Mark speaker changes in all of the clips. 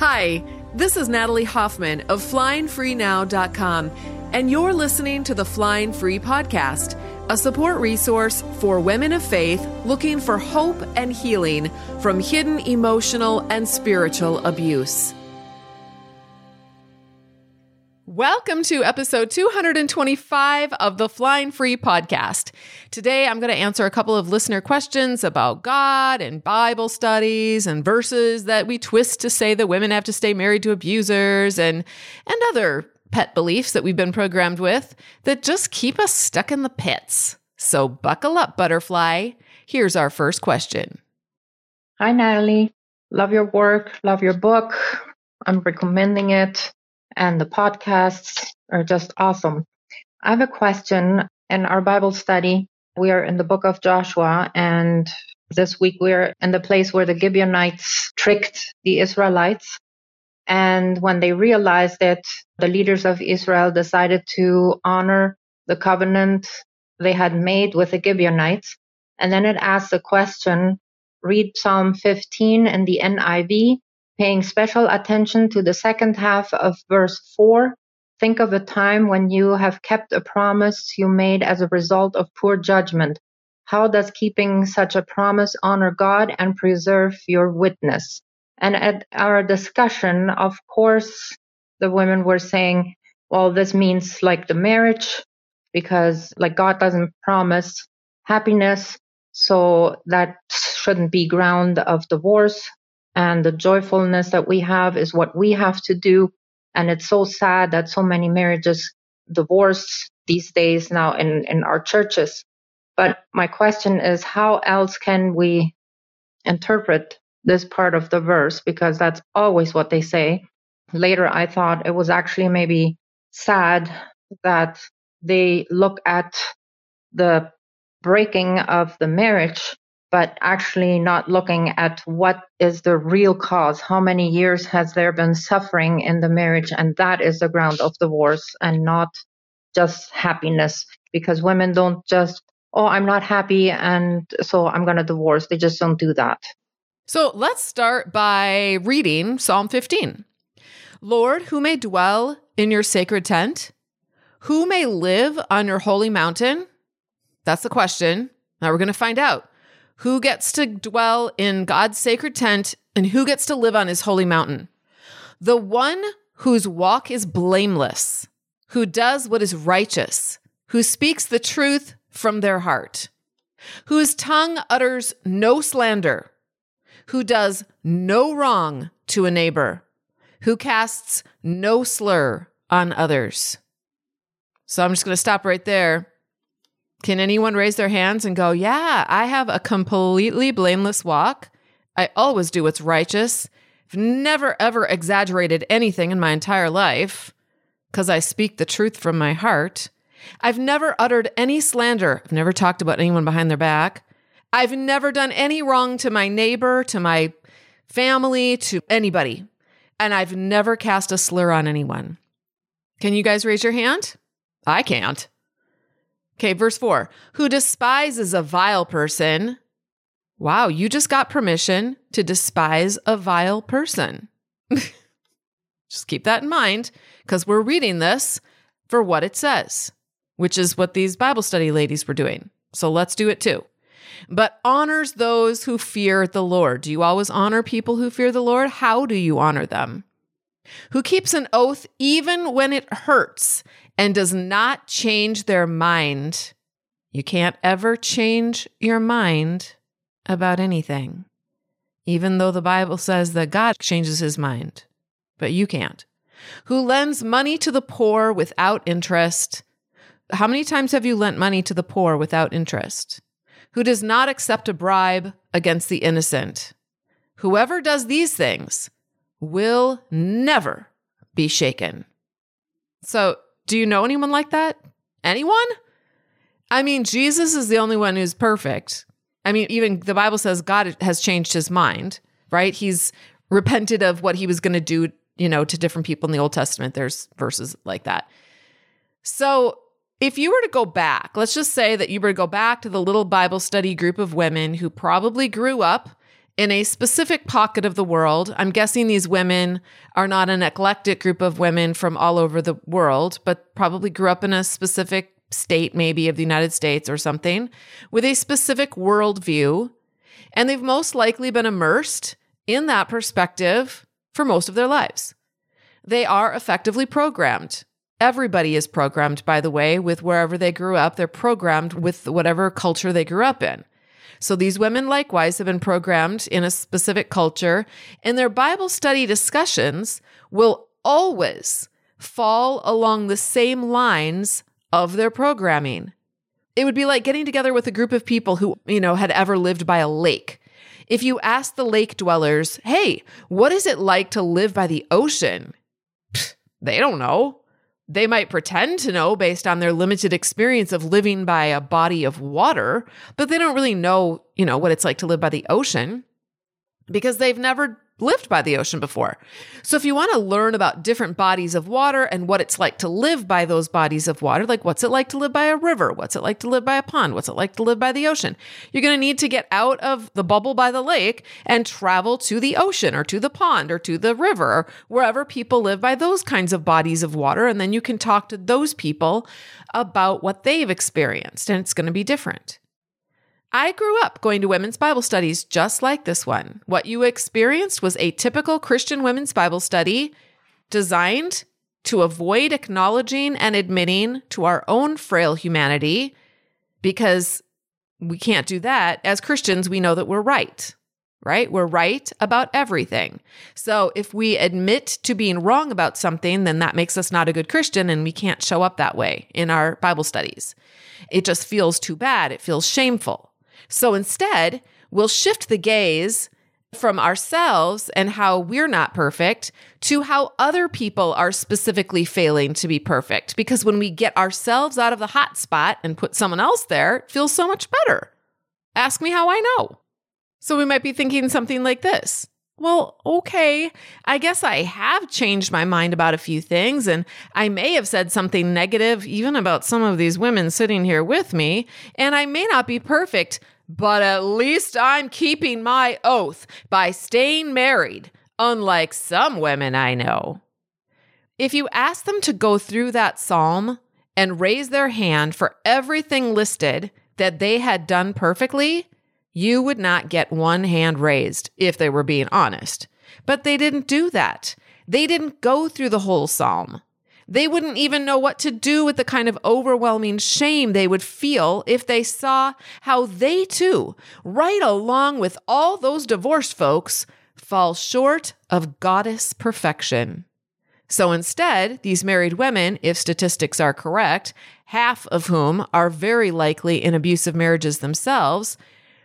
Speaker 1: Hi, this is Natalie Hoffman of FlyingFreeNow.com, and you're listening to the Flying Free Podcast, a support resource for women of faith looking for hope and healing from hidden emotional and spiritual abuse. Welcome to episode 225 of the Flying Free podcast. Today I'm going to answer a couple of listener questions about God and Bible studies and verses that we twist to say that women have to stay married to abusers and and other pet beliefs that we've been programmed with that just keep us stuck in the pits. So buckle up butterfly. Here's our first question.
Speaker 2: Hi Natalie. Love your work, love your book. I'm recommending it and the podcasts are just awesome. I have a question in our Bible study. We are in the book of Joshua, and this week we're in the place where the Gibeonites tricked the Israelites. And when they realized it, the leaders of Israel decided to honor the covenant they had made with the Gibeonites. And then it asks a question read Psalm 15 in the NIV Paying special attention to the second half of verse 4, think of a time when you have kept a promise you made as a result of poor judgment. How does keeping such a promise honor God and preserve your witness? And at our discussion, of course, the women were saying, well, this means like the marriage, because like God doesn't promise happiness, so that shouldn't be ground of divorce and the joyfulness that we have is what we have to do. And it's so sad that so many marriages divorce these days now in, in our churches. But my question is, how else can we interpret this part of the verse? Because that's always what they say. Later, I thought it was actually maybe sad that they look at the breaking of the marriage but actually not looking at what is the real cause. How many years has there been suffering in the marriage? And that is the ground of divorce and not just happiness because women don't just, oh, I'm not happy and so I'm going to divorce. They just don't do that.
Speaker 1: So let's start by reading Psalm 15. Lord, who may dwell in your sacred tent? Who may live on your holy mountain? That's the question. Now we're going to find out who gets to dwell in God's sacred tent and who gets to live on his holy mountain. The one whose walk is blameless, who does what is righteous, who speaks the truth from their heart, whose tongue utters no slander, who does no wrong to a neighbor, who casts no slur on others. So I'm just going to stop right there. Can anyone raise their hands and go, Yeah, I have a completely blameless walk. I always do what's righteous. I've never, ever exaggerated anything in my entire life because I speak the truth from my heart. I've never uttered any slander. I've never talked about anyone behind their back. I've never done any wrong to my neighbor, to my family, to anybody. And I've never cast a slur on anyone. Can you guys raise your hand? I can't. Okay, verse 4 Who despises a vile person. Wow, you just got permission to despise a vile person. just keep that in mind because we're reading this for what it says, which is what these Bible study ladies were doing. So let's do it too. But honors those who fear the Lord. Do you always honor people who fear the Lord? How do you honor them? Who keeps an oath even when it hurts and does not change their mind. You can't ever change your mind about anything, even though the Bible says that God changes his mind, but you can't. Who lends money to the poor without interest. How many times have you lent money to the poor without interest? Who does not accept a bribe against the innocent. Whoever does these things will never be shaken. So do you know anyone like that? Anyone? I mean, Jesus is the only one who's perfect. I mean, even the Bible says God has changed his mind, right? He's repented of what he was going to do, you know, to different people in the Old Testament. There's verses like that. So, if you were to go back, let's just say that you were to go back to the little Bible study group of women who probably grew up in a specific pocket of the world. I'm guessing these women are not an eclectic group of women from all over the world, but probably grew up in a specific state, maybe of the United States or something, with a specific worldview. And they've most likely been immersed in that perspective for most of their lives. They are effectively programmed. Everybody is programmed, by the way, with wherever they grew up. They're programmed with whatever culture they grew up in. So these women likewise have been programmed in a specific culture, and their Bible study discussions will always fall along the same lines of their programming. It would be like getting together with a group of people who, you know, had ever lived by a lake. If you ask the lake dwellers, hey, what is it like to live by the ocean? Pfft, they don't know. They might pretend to know based on their limited experience of living by a body of water, but they don't really know, you know, what it's like to live by the ocean because they've never lived by the ocean before. So if you want to learn about different bodies of water and what it's like to live by those bodies of water, like what's it like to live by a river? What's it like to live by a pond? What's it like to live by the ocean? You're going to need to get out of the bubble by the lake and travel to the ocean or to the pond or to the river wherever people live by those kinds of bodies of water. And then you can talk to those people about what they've experienced and it's going to be different. I grew up going to women's Bible studies just like this one. What you experienced was a typical Christian women's Bible study designed to avoid acknowledging and admitting to our own frail humanity because we can't do that. As Christians, we know that we're right, right? We're right about everything. So if we admit to being wrong about something, then that makes us not a good Christian and we can't show up that way in our Bible studies. It just feels too bad. It feels shameful. So instead, we'll shift the gaze from ourselves and how we're not perfect to how other people are specifically failing to be perfect. Because when we get ourselves out of the hot spot and put someone else there, it feels so much better. Ask me how I know. So we might be thinking something like this. Well, okay, I guess I have changed my mind about a few things, and I may have said something negative even about some of these women sitting here with me, and I may not be perfect, but at least I'm keeping my oath by staying married, unlike some women I know. If you ask them to go through that psalm and raise their hand for everything listed that they had done perfectly, you would not get one hand raised if they were being honest. But they didn't do that. They didn't go through the whole psalm. They wouldn't even know what to do with the kind of overwhelming shame they would feel if they saw how they too, right along with all those divorced folks, fall short of God's perfection. So instead, these married women, if statistics are correct, half of whom are very likely in abusive marriages themselves,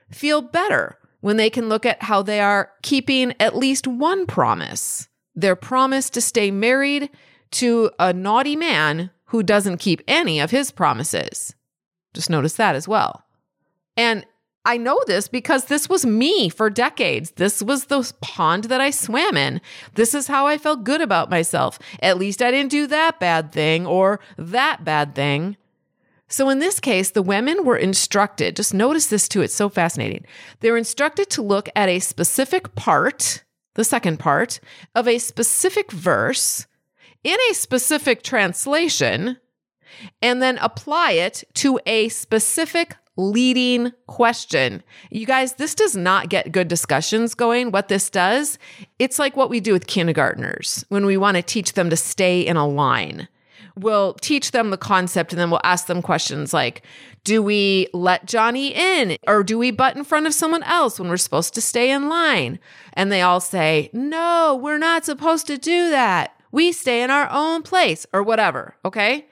Speaker 1: feel better when they can look at how they are keeping at least one promise their promise to stay married to a naughty man who doesn't keep any of his promises. Just notice that as well. And I know this because this was me for decades. This was the pond that I swam in. This is how I felt good about myself. At least I didn't do that bad thing or that bad thing. So in this case, the women were instructed, just notice this too, it's so fascinating. They're instructed to look at a specific part, the second part, of a specific verse in a specific translation and then apply it to a specific leading question. You guys, this does not get good discussions going. What this does, it's like what we do with kindergartners when we want to teach them to stay in a line. We'll teach them the concept and then we'll ask them questions like Do we let Johnny in or do we butt in front of someone else when we're supposed to stay in line? And they all say, No, we're not supposed to do that we stay in our own place or whatever. Okay.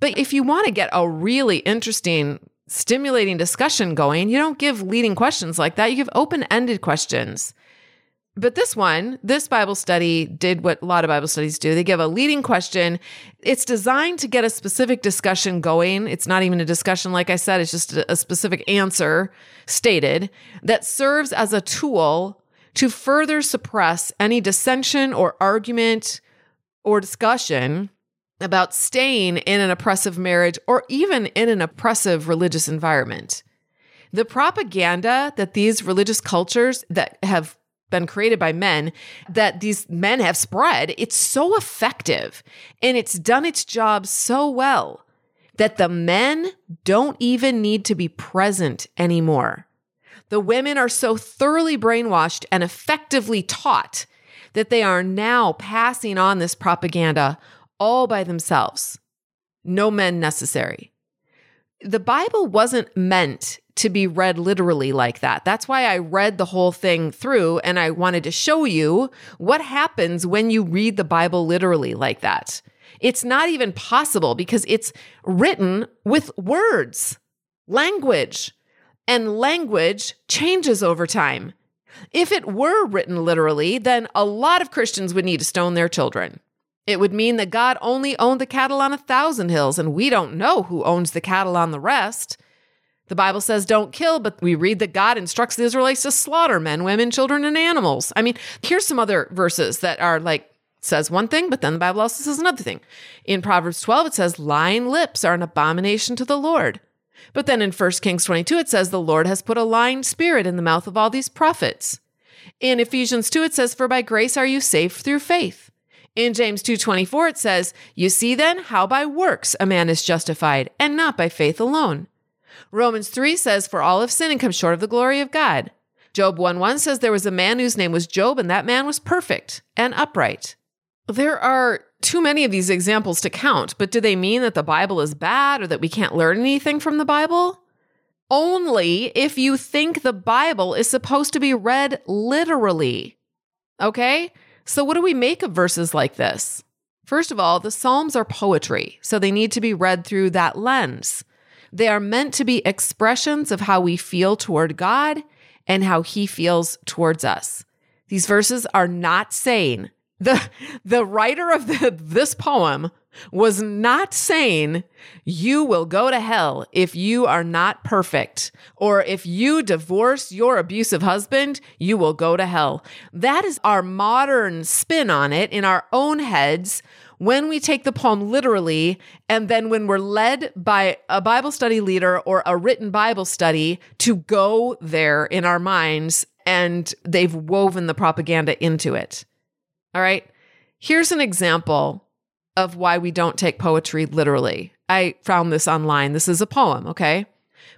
Speaker 1: But if you want to get a really interesting, stimulating discussion going, you don't give leading questions like that. You give open ended questions. But this one, this Bible study did what a lot of Bible studies do. They give a leading question. It's designed to get a specific discussion going. It's not even a discussion, like I said, it's just a specific answer stated that serves as a tool to further suppress any dissension or argument or discussion about staying in an oppressive marriage or even in an oppressive religious environment. The propaganda that these religious cultures that have been created by men that these men have spread, it's so effective and it's done its job so well that the men don't even need to be present anymore. The women are so thoroughly brainwashed and effectively taught that they are now passing on this propaganda all by themselves. No men necessary. The Bible wasn't meant to be read literally like that. That's why I read the whole thing through and I wanted to show you what happens when you read the Bible literally like that. It's not even possible because it's written with words, language, and language changes over time. If it were written literally, then a lot of Christians would need to stone their children. It would mean that God only owned the cattle on a thousand hills, and we don't know who owns the cattle on the rest. The Bible says don't kill, but we read that God instructs the Israelites to slaughter men, women, children, and animals. I mean, here's some other verses that are like, says one thing, but then the Bible also says another thing. In Proverbs 12, it says, lying lips are an abomination to the Lord. But then in 1 Kings 22, it says, the Lord has put a lying spirit in the mouth of all these prophets. In Ephesians 2, it says, for by grace are you saved through faith. In James 2:24 it says, "You see then how by works a man is justified and not by faith alone." Romans 3 says, For all have sinned and come short of the glory of God. Job 1 1 says, There was a man whose name was Job, and that man was perfect and upright. There are too many of these examples to count, but do they mean that the Bible is bad or that we can't learn anything from the Bible? Only if you think the Bible is supposed to be read literally. Okay? So, what do we make of verses like this? First of all, the Psalms are poetry, so they need to be read through that lens. They are meant to be expressions of how we feel toward God and how He feels towards us. These verses are not saying the the writer of the, this poem was not saying you will go to hell if you are not perfect or if you divorce your abusive husband you will go to hell that is our modern spin on it in our own heads when we take the poem literally, and then when we're led by a Bible study leader or a written Bible study to go there in our minds, and they've woven the propaganda into it. All right. Here's an example of why we don't take poetry literally. I found this online. This is a poem, okay?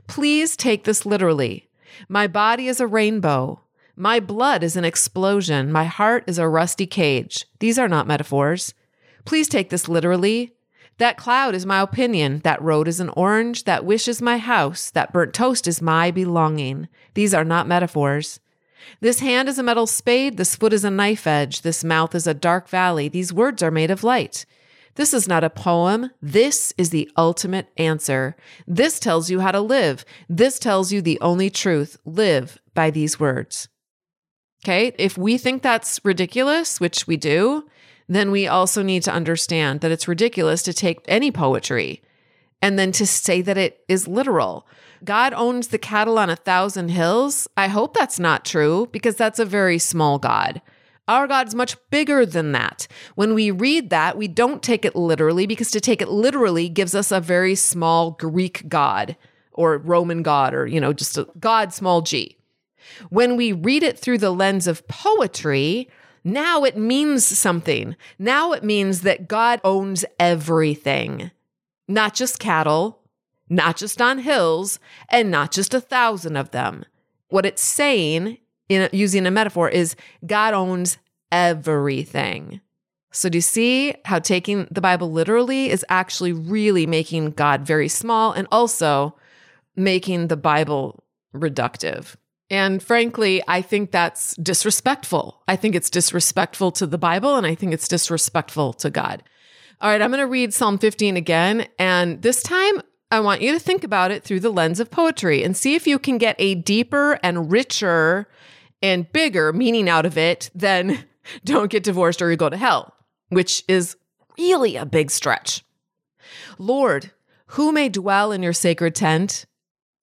Speaker 1: Please take this literally. My body is a rainbow. My blood is an explosion. My heart is a rusty cage. These are not metaphors. Please take this literally. That cloud is my opinion. That road is an orange. That wish is my house. That burnt toast is my belonging. These are not metaphors. This hand is a metal spade. This foot is a knife edge. This mouth is a dark valley. These words are made of light. This is not a poem. This is the ultimate answer. This tells you how to live. This tells you the only truth. Live by these words. Okay. If we think that's ridiculous, which we do, then we also need to understand that it's ridiculous to take any poetry and then to say that it is literal. God owns the cattle on a thousand hills. I hope that's not true because that's a very small God. Our God's much bigger than that. When we read that, we don't take it literally because to take it literally gives us a very small Greek God or Roman God or, you know, just a God small g. When we read it through the lens of poetry, now it means something. Now it means that God owns everything, not just cattle, not just on hills, and not just a thousand of them. What it's saying, in using a metaphor, is God owns everything. So, do you see how taking the Bible literally is actually really making God very small and also making the Bible reductive? And frankly, I think that's disrespectful. I think it's disrespectful to the Bible and I think it's disrespectful to God. All right, I'm going to read Psalm 15 again. And this time, I want you to think about it through the lens of poetry and see if you can get a deeper and richer and bigger meaning out of it than don't get divorced or you go to hell, which is really a big stretch. Lord, who may dwell in your sacred tent?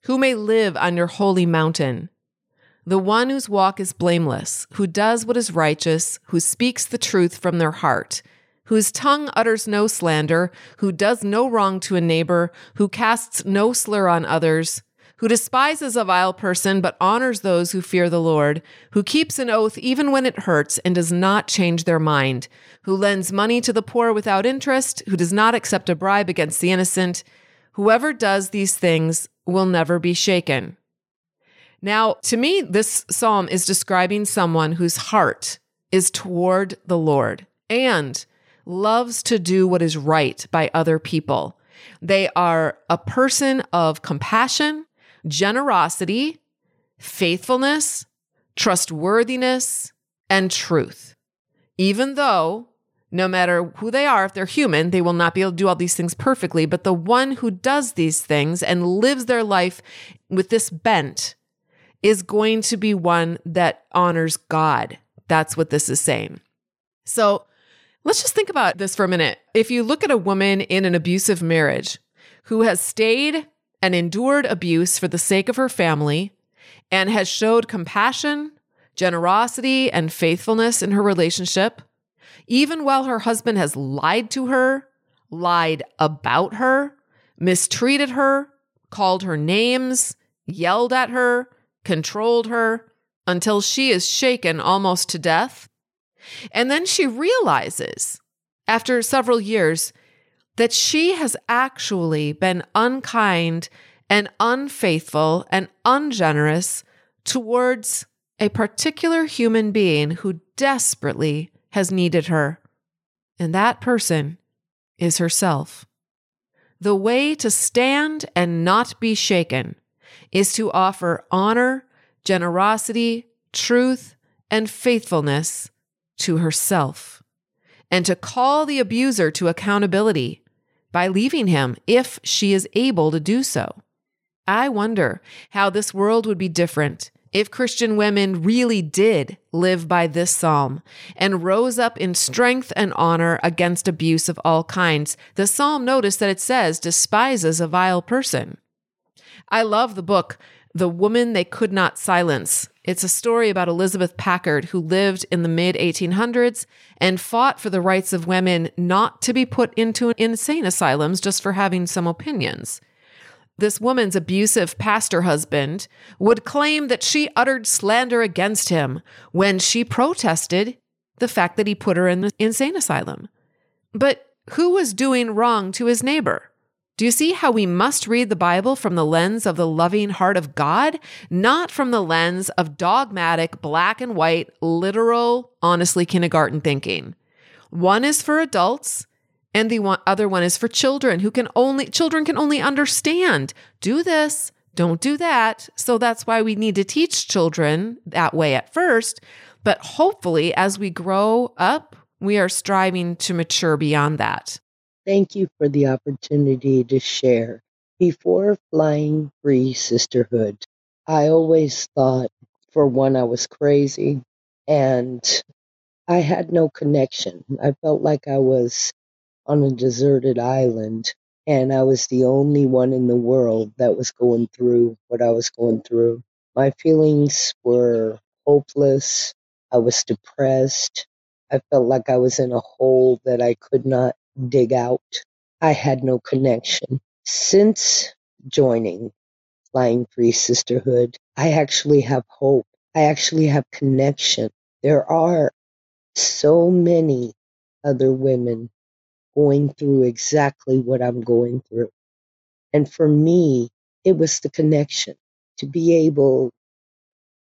Speaker 1: Who may live on your holy mountain? The one whose walk is blameless, who does what is righteous, who speaks the truth from their heart, whose tongue utters no slander, who does no wrong to a neighbor, who casts no slur on others, who despises a vile person but honors those who fear the Lord, who keeps an oath even when it hurts and does not change their mind, who lends money to the poor without interest, who does not accept a bribe against the innocent. Whoever does these things will never be shaken. Now, to me, this psalm is describing someone whose heart is toward the Lord and loves to do what is right by other people. They are a person of compassion, generosity, faithfulness, trustworthiness, and truth. Even though, no matter who they are, if they're human, they will not be able to do all these things perfectly. But the one who does these things and lives their life with this bent is going to be one that honors God. That's what this is saying. So let's just think about this for a minute. If you look at a woman in an abusive marriage who has stayed and endured abuse for the sake of her family and has showed compassion, generosity, and faithfulness in her relationship, even while her husband has lied to her, lied about her, mistreated her, called her names, yelled at her, controlled her until she is shaken almost to death. And then she realizes, after several years, that she has actually been unkind and unfaithful and ungenerous towards a particular human being who desperately has needed her. And that person is herself. The way to stand and not be shaken is to offer honor, generosity, truth, and faithfulness to herself, and to call the abuser to accountability by leaving him if she is able to do so. I wonder how this world would be different if Christian women really did live by this psalm and rose up in strength and honor against abuse of all kinds. The psalm, notice that it says, despises a vile person. I love the book, The Woman They Could Not Silence. It's a story about Elizabeth Packard, who lived in the mid 1800s and fought for the rights of women not to be put into insane asylums just for having some opinions. This woman's abusive pastor husband would claim that she uttered slander against him when she protested the fact that he put her in the insane asylum. But who was doing wrong to his neighbor? Do you see how we must read the Bible from the lens of the loving heart of God, not from the lens of dogmatic, black and white, literal, honestly kindergarten thinking? One is for adults and the one, other one is for children who can only children can only understand. Do this, don't do that. So that's why we need to teach children that way at first, but hopefully as we grow up, we are striving to mature beyond that.
Speaker 3: Thank you for the opportunity to share. Before Flying Free Sisterhood, I always thought, for one, I was crazy and I had no connection. I felt like I was on a deserted island and I was the only one in the world that was going through what I was going through. My feelings were hopeless. I was depressed. I felt like I was in a hole that I could not dig out. I had no connection. Since joining Flying Free Sisterhood, I actually have hope. I actually have connection. There are so many other women going through exactly what I'm going through. And for me, it was the connection to be able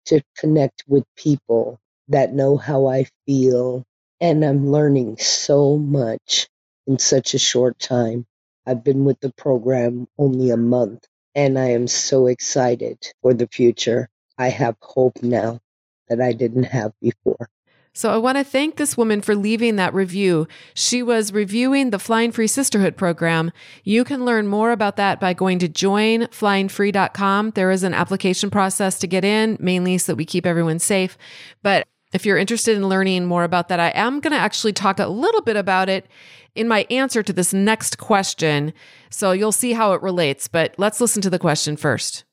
Speaker 3: to connect with people that know how I feel. And I'm learning so much in such a short time. I've been with the program only a month and I am so excited for the future. I have hope now that I didn't have before.
Speaker 1: So I want to thank this woman for leaving that review. She was reviewing the Flying Free Sisterhood program. You can learn more about that by going to joinflyingfree.com. There is an application process to get in, mainly so that we keep everyone safe. But if you're interested in learning more about that, I am going to actually talk a little bit about it in my answer to this next question. So you'll see how it relates, but let's listen to the question first.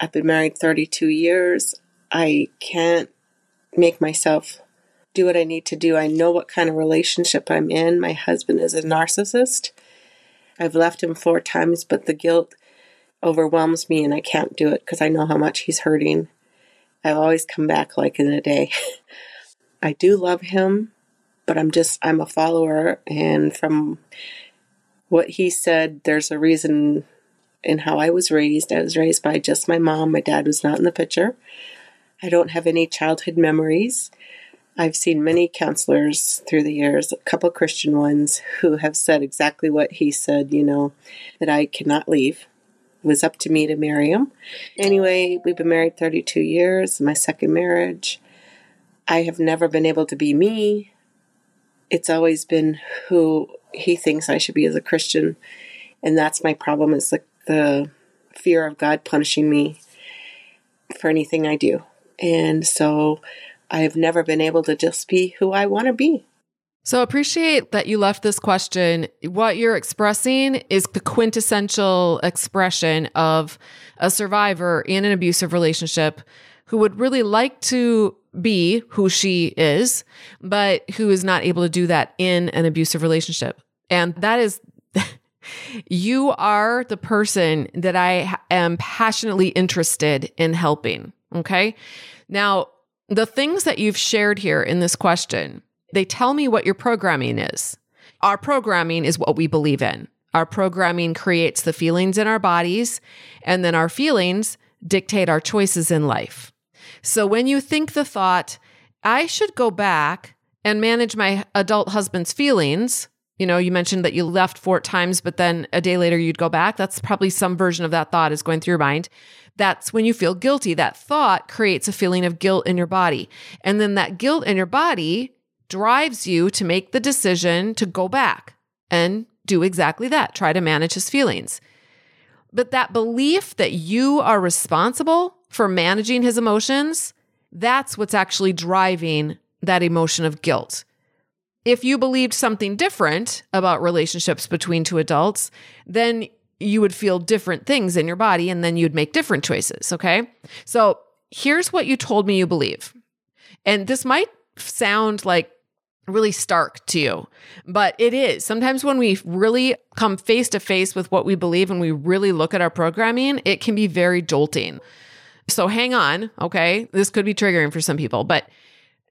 Speaker 4: I've been married 32 years. I can't make myself do what I need to do. I know what kind of relationship I'm in. My husband is a narcissist. I've left him four times, but the guilt overwhelms me and I can't do it because I know how much he's hurting. I've always come back like in a day. I do love him, but I'm just, I'm a follower. And from what he said, there's a reason in how I was raised. I was raised by just my mom. My dad was not in the picture. I don't have any childhood memories. I've seen many counselors through the years, a couple Christian ones, who have said exactly what he said, you know, that I cannot leave. Was up to me to marry him. Anyway, we've been married 32 years, my second marriage. I have never been able to be me. It's always been who he thinks I should be as a Christian. And that's my problem is the, the fear of God punishing me for anything I do. And so I have never been able to just be who I want to be.
Speaker 1: So I appreciate that you left this question. What you're expressing is the quintessential expression of a survivor in an abusive relationship who would really like to be who she is, but who is not able to do that in an abusive relationship. And that is you are the person that I am passionately interested in helping. Okay. Now, the things that you've shared here in this question, they tell me what your programming is. Our programming is what we believe in. Our programming creates the feelings in our bodies, and then our feelings dictate our choices in life. So when you think the thought, I should go back and manage my adult husband's feelings, you know, you mentioned that you left four times, but then a day later you'd go back. That's probably some version of that thought is going through your mind. That's when you feel guilty. That thought creates a feeling of guilt in your body. And then that guilt in your body drives you to make the decision to go back and do exactly that, try to manage his feelings. But that belief that you are responsible for managing his emotions, that's what's actually driving that emotion of guilt. If you believed something different about relationships between two adults, then you would feel different things in your body and then you'd make different choices. Okay. So here's what you told me you believe. And this might sound like really stark to you, but it is. Sometimes when we really come face to face with what we believe and we really look at our programming, it can be very jolting. So hang on. Okay. This could be triggering for some people, but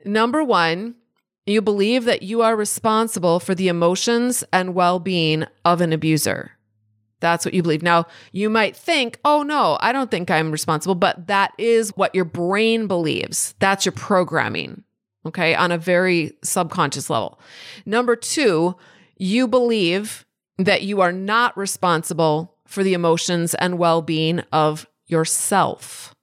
Speaker 1: number one, you believe that you are responsible for the emotions and well being of an abuser. That's what you believe. Now, you might think, oh no, I don't think I'm responsible, but that is what your brain believes. That's your programming, okay, on a very subconscious level. Number two, you believe that you are not responsible for the emotions and well being of yourself,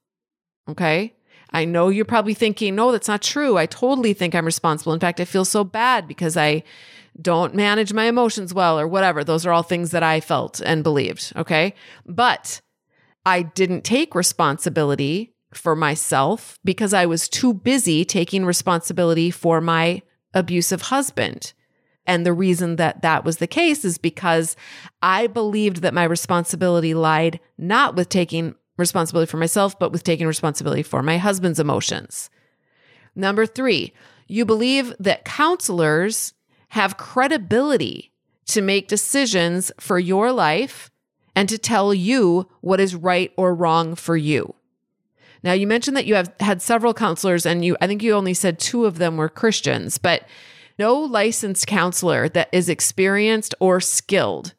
Speaker 1: okay? I know you're probably thinking, no, that's not true. I totally think I'm responsible. In fact, I feel so bad because I don't manage my emotions well or whatever. Those are all things that I felt and believed. Okay. But I didn't take responsibility for myself because I was too busy taking responsibility for my abusive husband. And the reason that that was the case is because I believed that my responsibility lied not with taking responsibility for myself, but with taking responsibility for my husband's emotions. Number three, you believe that counselors have credibility to make decisions for your life and to tell you what is right or wrong for you. Now, you mentioned that you have had several counselors, and you, I think you only said two of them were Christians, but no licensed counselor that is experienced or skilled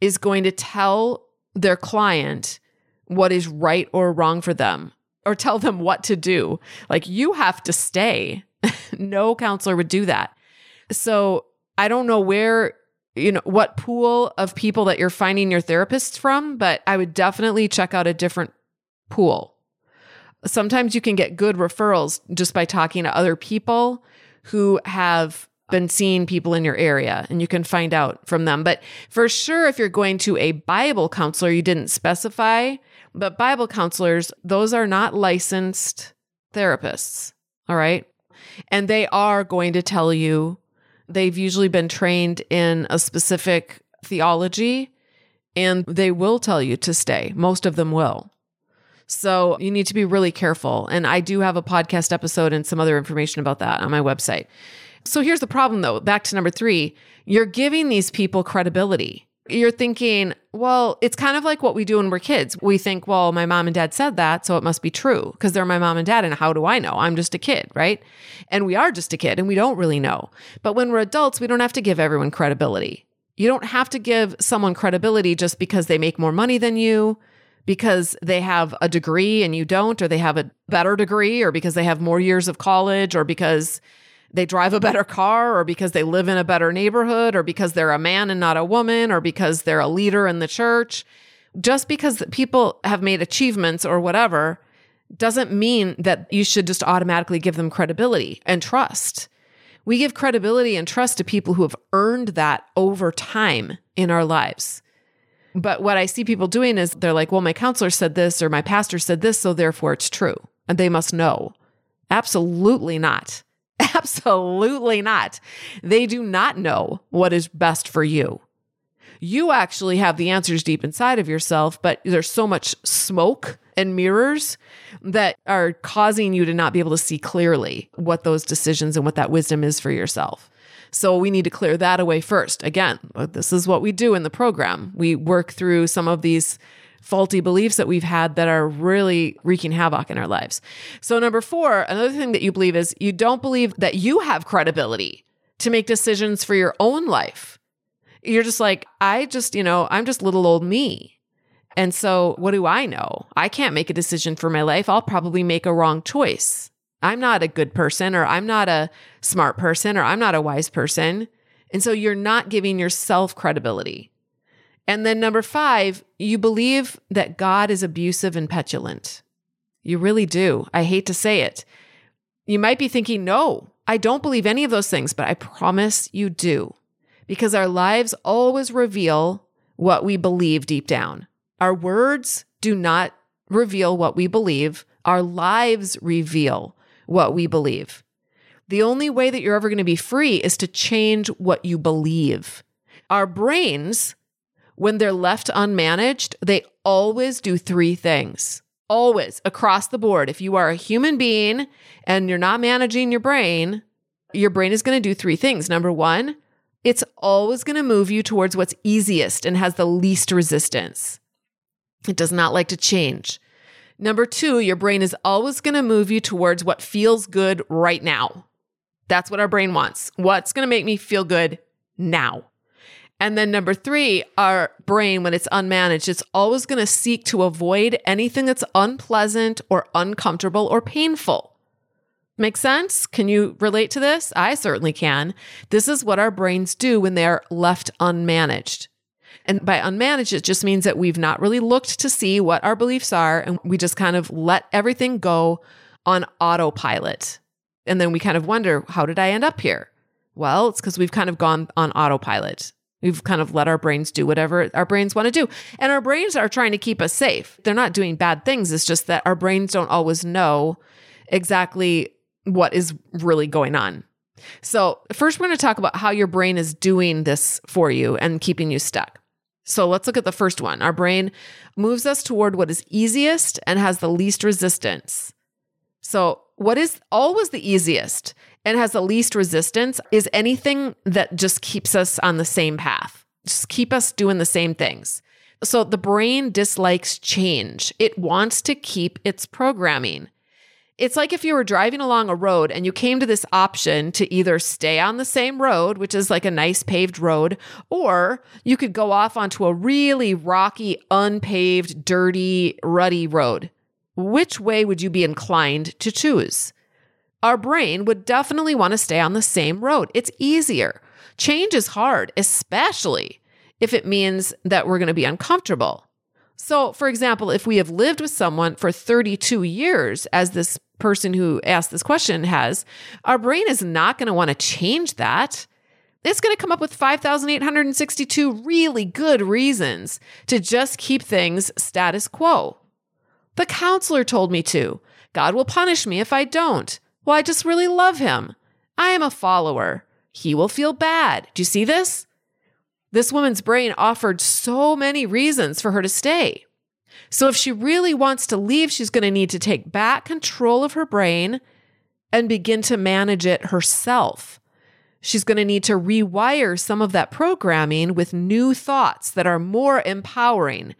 Speaker 1: is going to tell their client what is right or wrong for them or tell them what to do. Like you have to stay. no counselor would do that. So I don't know where, you know, what pool of people that you're finding your therapists from, but I would definitely check out a different pool. Sometimes you can get good referrals just by talking to other people who have been seeing people in your area and you can find out from them. But for sure, if you're going to a Bible counselor, you didn't specify, but Bible counselors, those are not licensed therapists. All right. And they are going to tell you, they've usually been trained in a specific theology and they will tell you to stay. Most of them will. So you need to be really careful. And I do have a podcast episode and some other information about that on my website. So here's the problem though. Back to number three, you're giving these people credibility you're thinking, well, it's kind of like what we do when we're kids. We think, well, my mom and dad said that, so it must be true because they're my mom and dad. And how do I know? I'm just a kid, right? And we are just a kid and we don't really know. But when we're adults, we don't have to give everyone credibility. You don't have to give someone credibility just because they make more money than you, because they have a degree and you don't, or they have a better degree, or because they have more years of college, or because they drive a better car or because they live in a better neighborhood or because they're a man and not a woman or because they're a leader in the church. Just because people have made achievements or whatever doesn't mean that you should just automatically give them credibility and trust. We give credibility and trust to people who have earned that over time in our lives. But what I see people doing is they're like, well, my counselor said this or my pastor said this, so therefore it's true. And they must know. Absolutely not. Absolutely not. They do not know what is best for you. You actually have the answers deep inside of yourself, but there's so much smoke and mirrors that are causing you to not be able to see clearly what those decisions and what that wisdom is for yourself. So we need to clear that away first. Again, this is what we do in the program. We work through some of these faulty beliefs that we've had that are really wreaking havoc in our lives. So, number four, another thing that you believe is you don't believe that you have credibility to make decisions for your own life. You're just like, I just, you know, I'm just little old me. And so, what do I know? I can't make a decision for my life. I'll probably make a wrong choice. I'm not a good person, or I'm not a smart person, or I'm not a wise person. And so, you're not giving yourself credibility. And then number five, you believe that God is abusive and petulant. You really do. I hate to say it. You might be thinking, no, I don't believe any of those things, but I promise you do. Because our lives always reveal what we believe deep down. Our words do not reveal what we believe, our lives reveal what we believe. The only way that you're ever going to be free is to change what you believe. Our brains when they're left unmanaged, they always do three things. Always across the board. If you are a human being and you're not managing your brain, your brain is going to do three things. Number one, it's always going to move you towards what's easiest and has the least resistance. It does not like to change. Number two, your brain is always going to move you towards what feels good right now. That's what our brain wants. What's going to make me feel good now? And then number three, our brain, when it's unmanaged, it's always going to seek to avoid anything that's unpleasant or uncomfortable or painful. Make sense? Can you relate to this? I certainly can. This is what our brains do when they're left unmanaged. And by unmanaged, it just means that we've not really looked to see what our beliefs are and we just kind of let everything go on autopilot. And then we kind of wonder, how did I end up here? Well, it's because we've kind of gone on autopilot. We've kind of let our brains do whatever our brains want to do. And our brains are trying to keep us safe. They're not doing bad things. It's just that our brains don't always know exactly what is really going on. So, first, we're going to talk about how your brain is doing this for you and keeping you stuck. So, let's look at the first one. Our brain moves us toward what is easiest and has the least resistance. So, what is always the easiest and has the least resistance is anything that just keeps us on the same path, just keep us doing the same things. So the brain dislikes change, it wants to keep its programming. It's like if you were driving along a road and you came to this option to either stay on the same road, which is like a nice paved road, or you could go off onto a really rocky, unpaved, dirty, ruddy road. Which way would you be inclined to choose? our brain would definitely want to stay on the same road. It's easier. Change is hard, especially if it means that we're going to be uncomfortable. So, for example, if we have lived with someone for 32 years, as this person who asked this question has, our brain is not going to want to change that. It's going to come up with 5,862 really good reasons to just keep things status quo. The counselor told me to. God will punish me if I don't. Well, I just really love him. I am a follower. He will feel bad. Do you see this? This woman's brain offered so many reasons for her to stay. So, if she really wants to leave, she's going to need to take back control of her brain and begin to manage it herself. She's going to need to rewire some of that programming with new thoughts that are more empowering.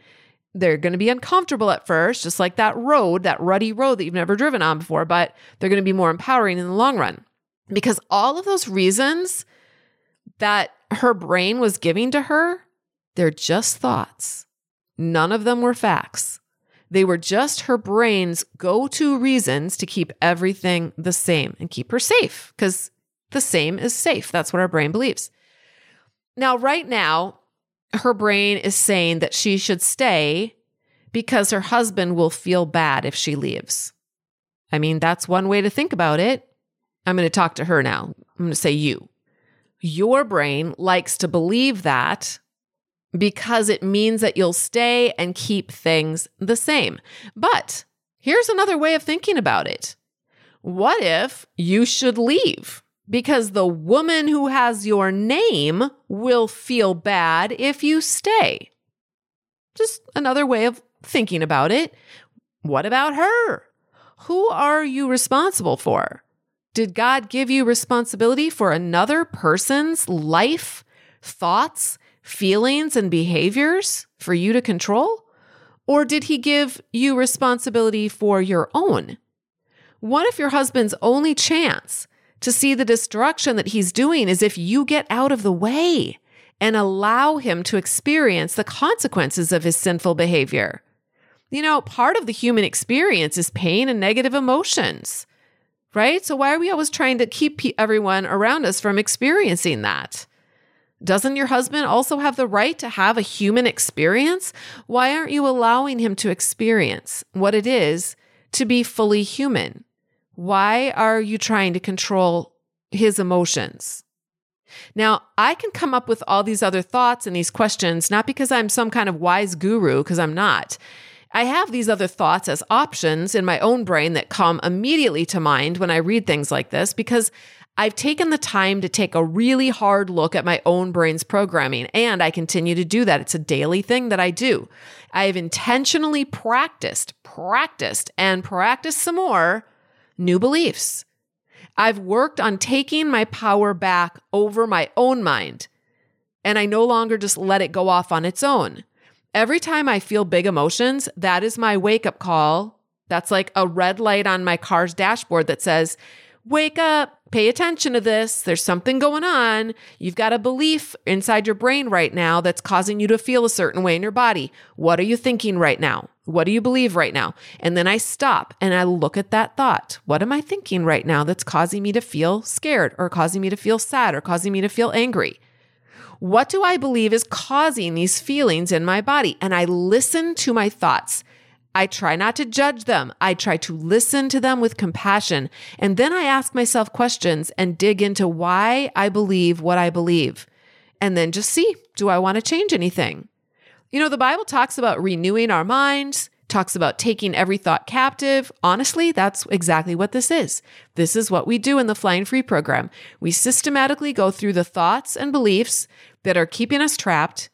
Speaker 1: They're going to be uncomfortable at first, just like that road, that ruddy road that you've never driven on before, but they're going to be more empowering in the long run. Because all of those reasons that her brain was giving to her, they're just thoughts. None of them were facts. They were just her brain's go to reasons to keep everything the same and keep her safe because the same is safe. That's what our brain believes. Now, right now, her brain is saying that she should stay because her husband will feel bad if she leaves. I mean, that's one way to think about it. I'm going to talk to her now. I'm going to say you. Your brain likes to believe that because it means that you'll stay and keep things the same. But here's another way of thinking about it. What if you should leave? Because the woman who has your name will feel bad if you stay. Just another way of thinking about it. What about her? Who are you responsible for? Did God give you responsibility for another person's life, thoughts, feelings, and behaviors for you to control? Or did He give you responsibility for your own? What if your husband's only chance to see the destruction that he's doing is if you get out of the way and allow him to experience the consequences of his sinful behavior? You know, part of the human experience is pain and negative emotions right? So why are we always trying to keep everyone around us from experiencing that? Doesn't your husband also have the right to have a human experience? Why aren't you allowing him to experience what it is to be fully human? Why are you trying to control his emotions? Now, I can come up with all these other thoughts and these questions, not because I'm some kind of wise guru, because I'm not. I have these other thoughts as options in my own brain that come immediately to mind when I read things like this because I've taken the time to take a really hard look at my own brain's programming, and I continue to do that. It's a daily thing that I do. I have intentionally practiced, practiced, and practiced some more new beliefs. I've worked on taking my power back over my own mind, and I no longer just let it go off on its own. Every time I feel big emotions, that is my wake up call. That's like a red light on my car's dashboard that says, Wake up, pay attention to this. There's something going on. You've got a belief inside your brain right now that's causing you to feel a certain way in your body. What are you thinking right now? What do you believe right now? And then I stop and I look at that thought. What am I thinking right now that's causing me to feel scared or causing me to feel sad or causing me to feel angry? What do I believe is causing these feelings in my body? And I listen to my thoughts. I try not to judge them. I try to listen to them with compassion. And then I ask myself questions and dig into why I believe what I believe. And then just see do I want to change anything? You know, the Bible talks about renewing our minds, talks about taking every thought captive. Honestly, that's exactly what this is. This is what we do in the Flying Free program. We systematically go through the thoughts and beliefs that are keeping us trapped.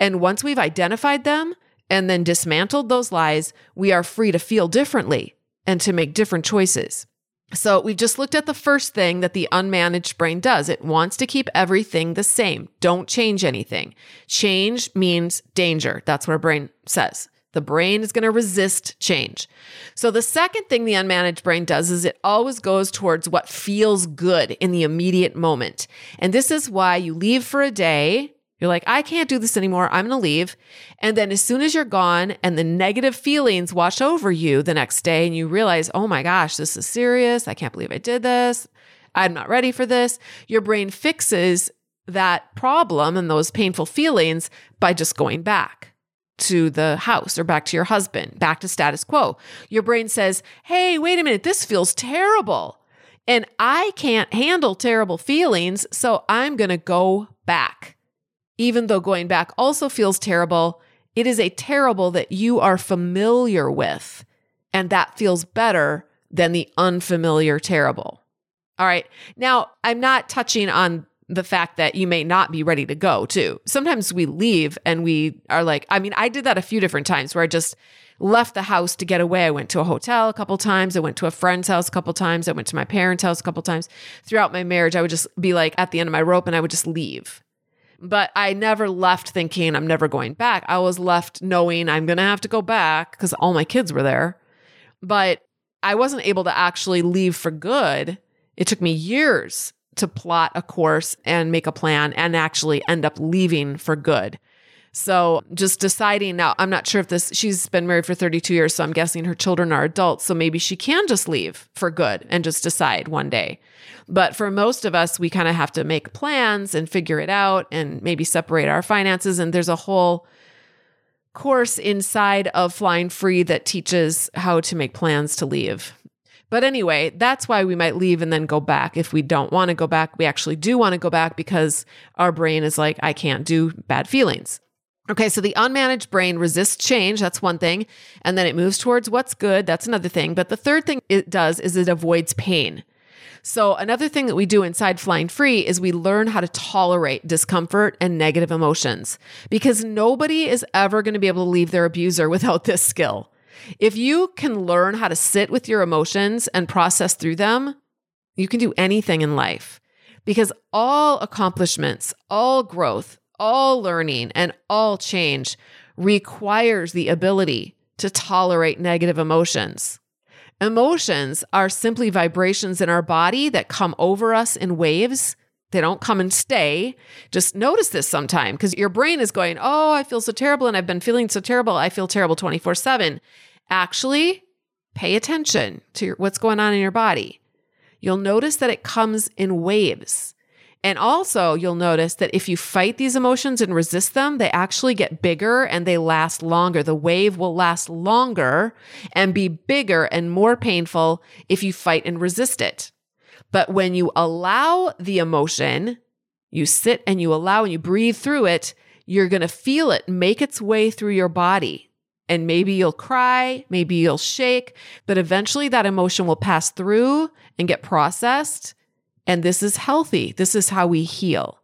Speaker 1: And once we've identified them and then dismantled those lies, we are free to feel differently and to make different choices. So, we've just looked at the first thing that the unmanaged brain does. It wants to keep everything the same. Don't change anything. Change means danger. That's what our brain says. The brain is going to resist change. So, the second thing the unmanaged brain does is it always goes towards what feels good in the immediate moment. And this is why you leave for a day. You're like, I can't do this anymore. I'm going to leave. And then, as soon as you're gone and the negative feelings wash over you the next day, and you realize, oh my gosh, this is serious. I can't believe I did this. I'm not ready for this. Your brain fixes that problem and those painful feelings by just going back to the house or back to your husband, back to status quo. Your brain says, Hey, wait a minute, this feels terrible. And I can't handle terrible feelings, so I'm going to go back. Even though going back also feels terrible, it is a terrible that you are familiar with. And that feels better than the unfamiliar terrible. All right. Now, I'm not touching on the fact that you may not be ready to go too. Sometimes we leave and we are like, I mean, I did that a few different times where I just left the house to get away. I went to a hotel a couple times. I went to a friend's house a couple times. I went to my parents' house a couple times. Throughout my marriage, I would just be like at the end of my rope and I would just leave. But I never left thinking I'm never going back. I was left knowing I'm going to have to go back because all my kids were there. But I wasn't able to actually leave for good. It took me years to plot a course and make a plan and actually end up leaving for good. So just deciding now, I'm not sure if this, she's been married for 32 years, so I'm guessing her children are adults. So maybe she can just leave for good and just decide one day. But for most of us, we kind of have to make plans and figure it out and maybe separate our finances. And there's a whole course inside of Flying Free that teaches how to make plans to leave. But anyway, that's why we might leave and then go back. If we don't want to go back, we actually do want to go back because our brain is like, I can't do bad feelings. Okay, so the unmanaged brain resists change. That's one thing. And then it moves towards what's good. That's another thing. But the third thing it does is it avoids pain. So, another thing that we do inside Flying Free is we learn how to tolerate discomfort and negative emotions because nobody is ever going to be able to leave their abuser without this skill. If you can learn how to sit with your emotions and process through them, you can do anything in life because all accomplishments, all growth, all learning, and all change requires the ability to tolerate negative emotions. Emotions are simply vibrations in our body that come over us in waves. They don't come and stay. Just notice this sometime because your brain is going, Oh, I feel so terrible and I've been feeling so terrible. I feel terrible 24 7. Actually, pay attention to your, what's going on in your body. You'll notice that it comes in waves. And also, you'll notice that if you fight these emotions and resist them, they actually get bigger and they last longer. The wave will last longer and be bigger and more painful if you fight and resist it. But when you allow the emotion, you sit and you allow and you breathe through it, you're going to feel it make its way through your body. And maybe you'll cry, maybe you'll shake, but eventually that emotion will pass through and get processed and this is healthy. This is how we heal.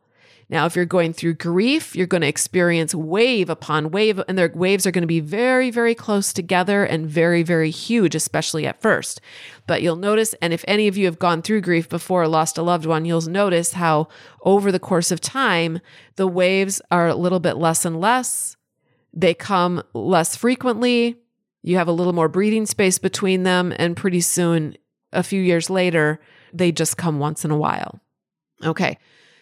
Speaker 1: Now, if you're going through grief, you're going to experience wave upon wave, and their waves are going to be very, very close together and very, very huge, especially at first. But you'll notice, and if any of you have gone through grief before or lost a loved one, you'll notice how over the course of time, the waves are a little bit less and less. They come less frequently. You have a little more breathing space between them. And pretty soon, a few years later, they just come once in a while. Okay.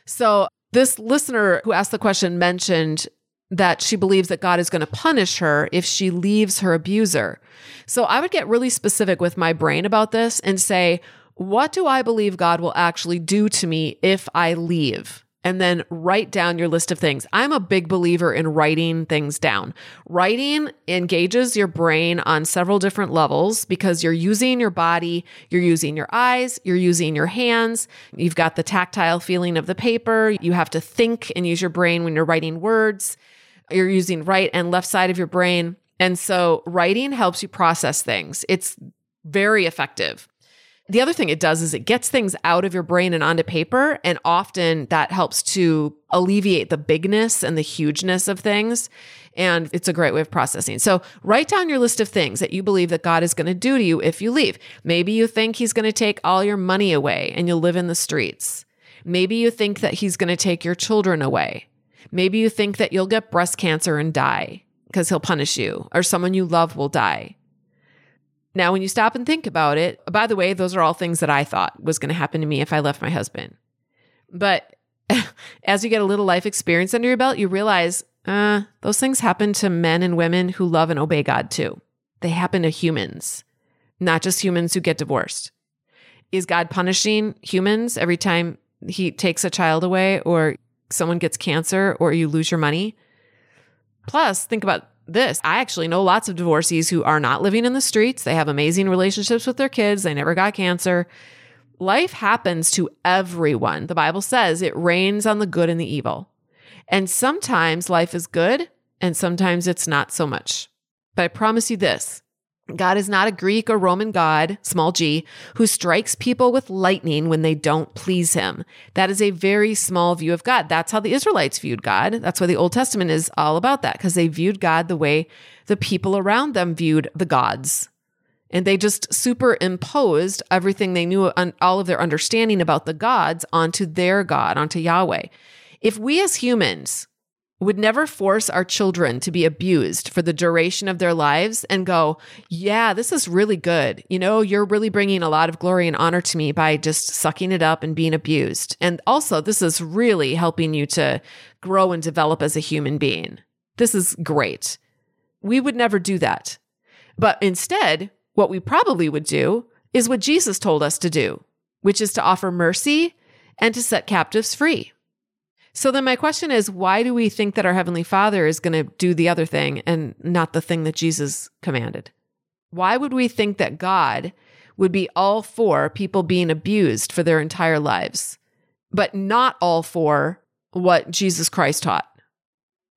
Speaker 1: So this listener who asked the question mentioned that she believes that God is going to punish her if she leaves her abuser. So I would get really specific with my brain about this and say, what do I believe God will actually do to me if I leave? And then write down your list of things. I'm a big believer in writing things down. Writing engages your brain on several different levels because you're using your body, you're using your eyes, you're using your hands, you've got the tactile feeling of the paper, you have to think and use your brain when you're writing words. You're using right and left side of your brain. And so writing helps you process things. It's very effective. The other thing it does is it gets things out of your brain and onto paper. And often that helps to alleviate the bigness and the hugeness of things. And it's a great way of processing. So write down your list of things that you believe that God is going to do to you if you leave. Maybe you think he's going to take all your money away and you'll live in the streets. Maybe you think that he's going to take your children away. Maybe you think that you'll get breast cancer and die because he'll punish you or someone you love will die. Now, when you stop and think about it, by the way, those are all things that I thought was going to happen to me if I left my husband. But as you get a little life experience under your belt, you realize uh, those things happen to men and women who love and obey God too. They happen to humans, not just humans who get divorced. Is God punishing humans every time he takes a child away or someone gets cancer or you lose your money? Plus, think about this. I actually know lots of divorcees who are not living in the streets. They have amazing relationships with their kids. They never got cancer. Life happens to everyone. The Bible says it rains on the good and the evil. And sometimes life is good and sometimes it's not so much. But I promise you this God is not a Greek or Roman God, small g, who strikes people with lightning when they don't please him. That is a very small view of God. That's how the Israelites viewed God. That's why the Old Testament is all about that, because they viewed God the way the people around them viewed the gods. And they just superimposed everything they knew, all of their understanding about the gods onto their God, onto Yahweh. If we as humans would never force our children to be abused for the duration of their lives and go, yeah, this is really good. You know, you're really bringing a lot of glory and honor to me by just sucking it up and being abused. And also, this is really helping you to grow and develop as a human being. This is great. We would never do that. But instead, what we probably would do is what Jesus told us to do, which is to offer mercy and to set captives free. So then my question is why do we think that our heavenly Father is going to do the other thing and not the thing that Jesus commanded? Why would we think that God would be all for people being abused for their entire lives, but not all for what Jesus Christ taught?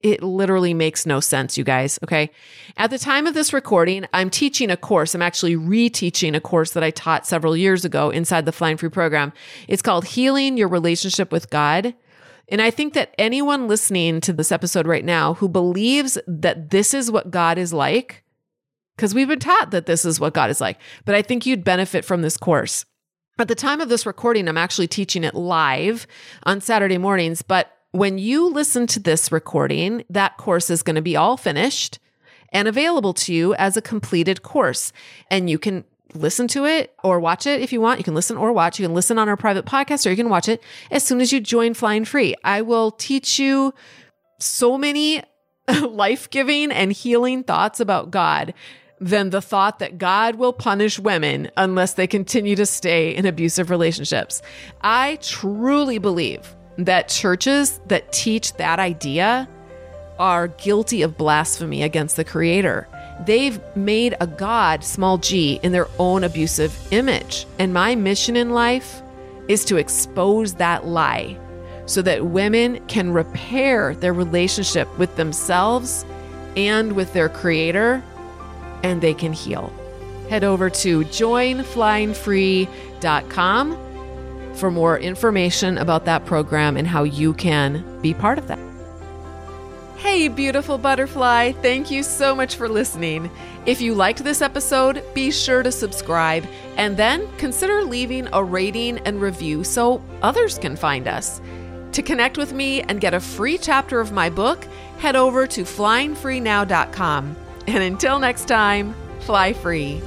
Speaker 1: It literally makes no sense, you guys. Okay. At the time of this recording, I'm teaching a course. I'm actually reteaching a course that I taught several years ago inside the Flying Free program. It's called Healing Your Relationship with God. And I think that anyone listening to this episode right now who believes that this is what God is like, because we've been taught that this is what God is like, but I think you'd benefit from this course. At the time of this recording, I'm actually teaching it live on Saturday mornings. But when you listen to this recording, that course is going to be all finished and available to you as a completed course. And you can listen to it or watch it if you want. You can listen or watch. You can listen on our private podcast or you can watch it as soon as you join Flying Free. I will teach you so many life giving and healing thoughts about God than the thought that God will punish women unless they continue to stay in abusive relationships. I truly believe that churches that teach that idea are guilty of blasphemy against the Creator. They've made a God, small g, in their own abusive image. And my mission in life is to expose that lie so that women can repair their relationship with themselves and with their creator and they can heal. Head over to joinflyingfree.com for more information about that program and how you can be part of that. Hey, beautiful butterfly. Thank you so much for listening. If you liked this episode, be sure to subscribe and then consider leaving a rating and review so others can find us. To connect with me and get a free chapter of my book, head over to flyingfreenow.com. And until next time, fly free.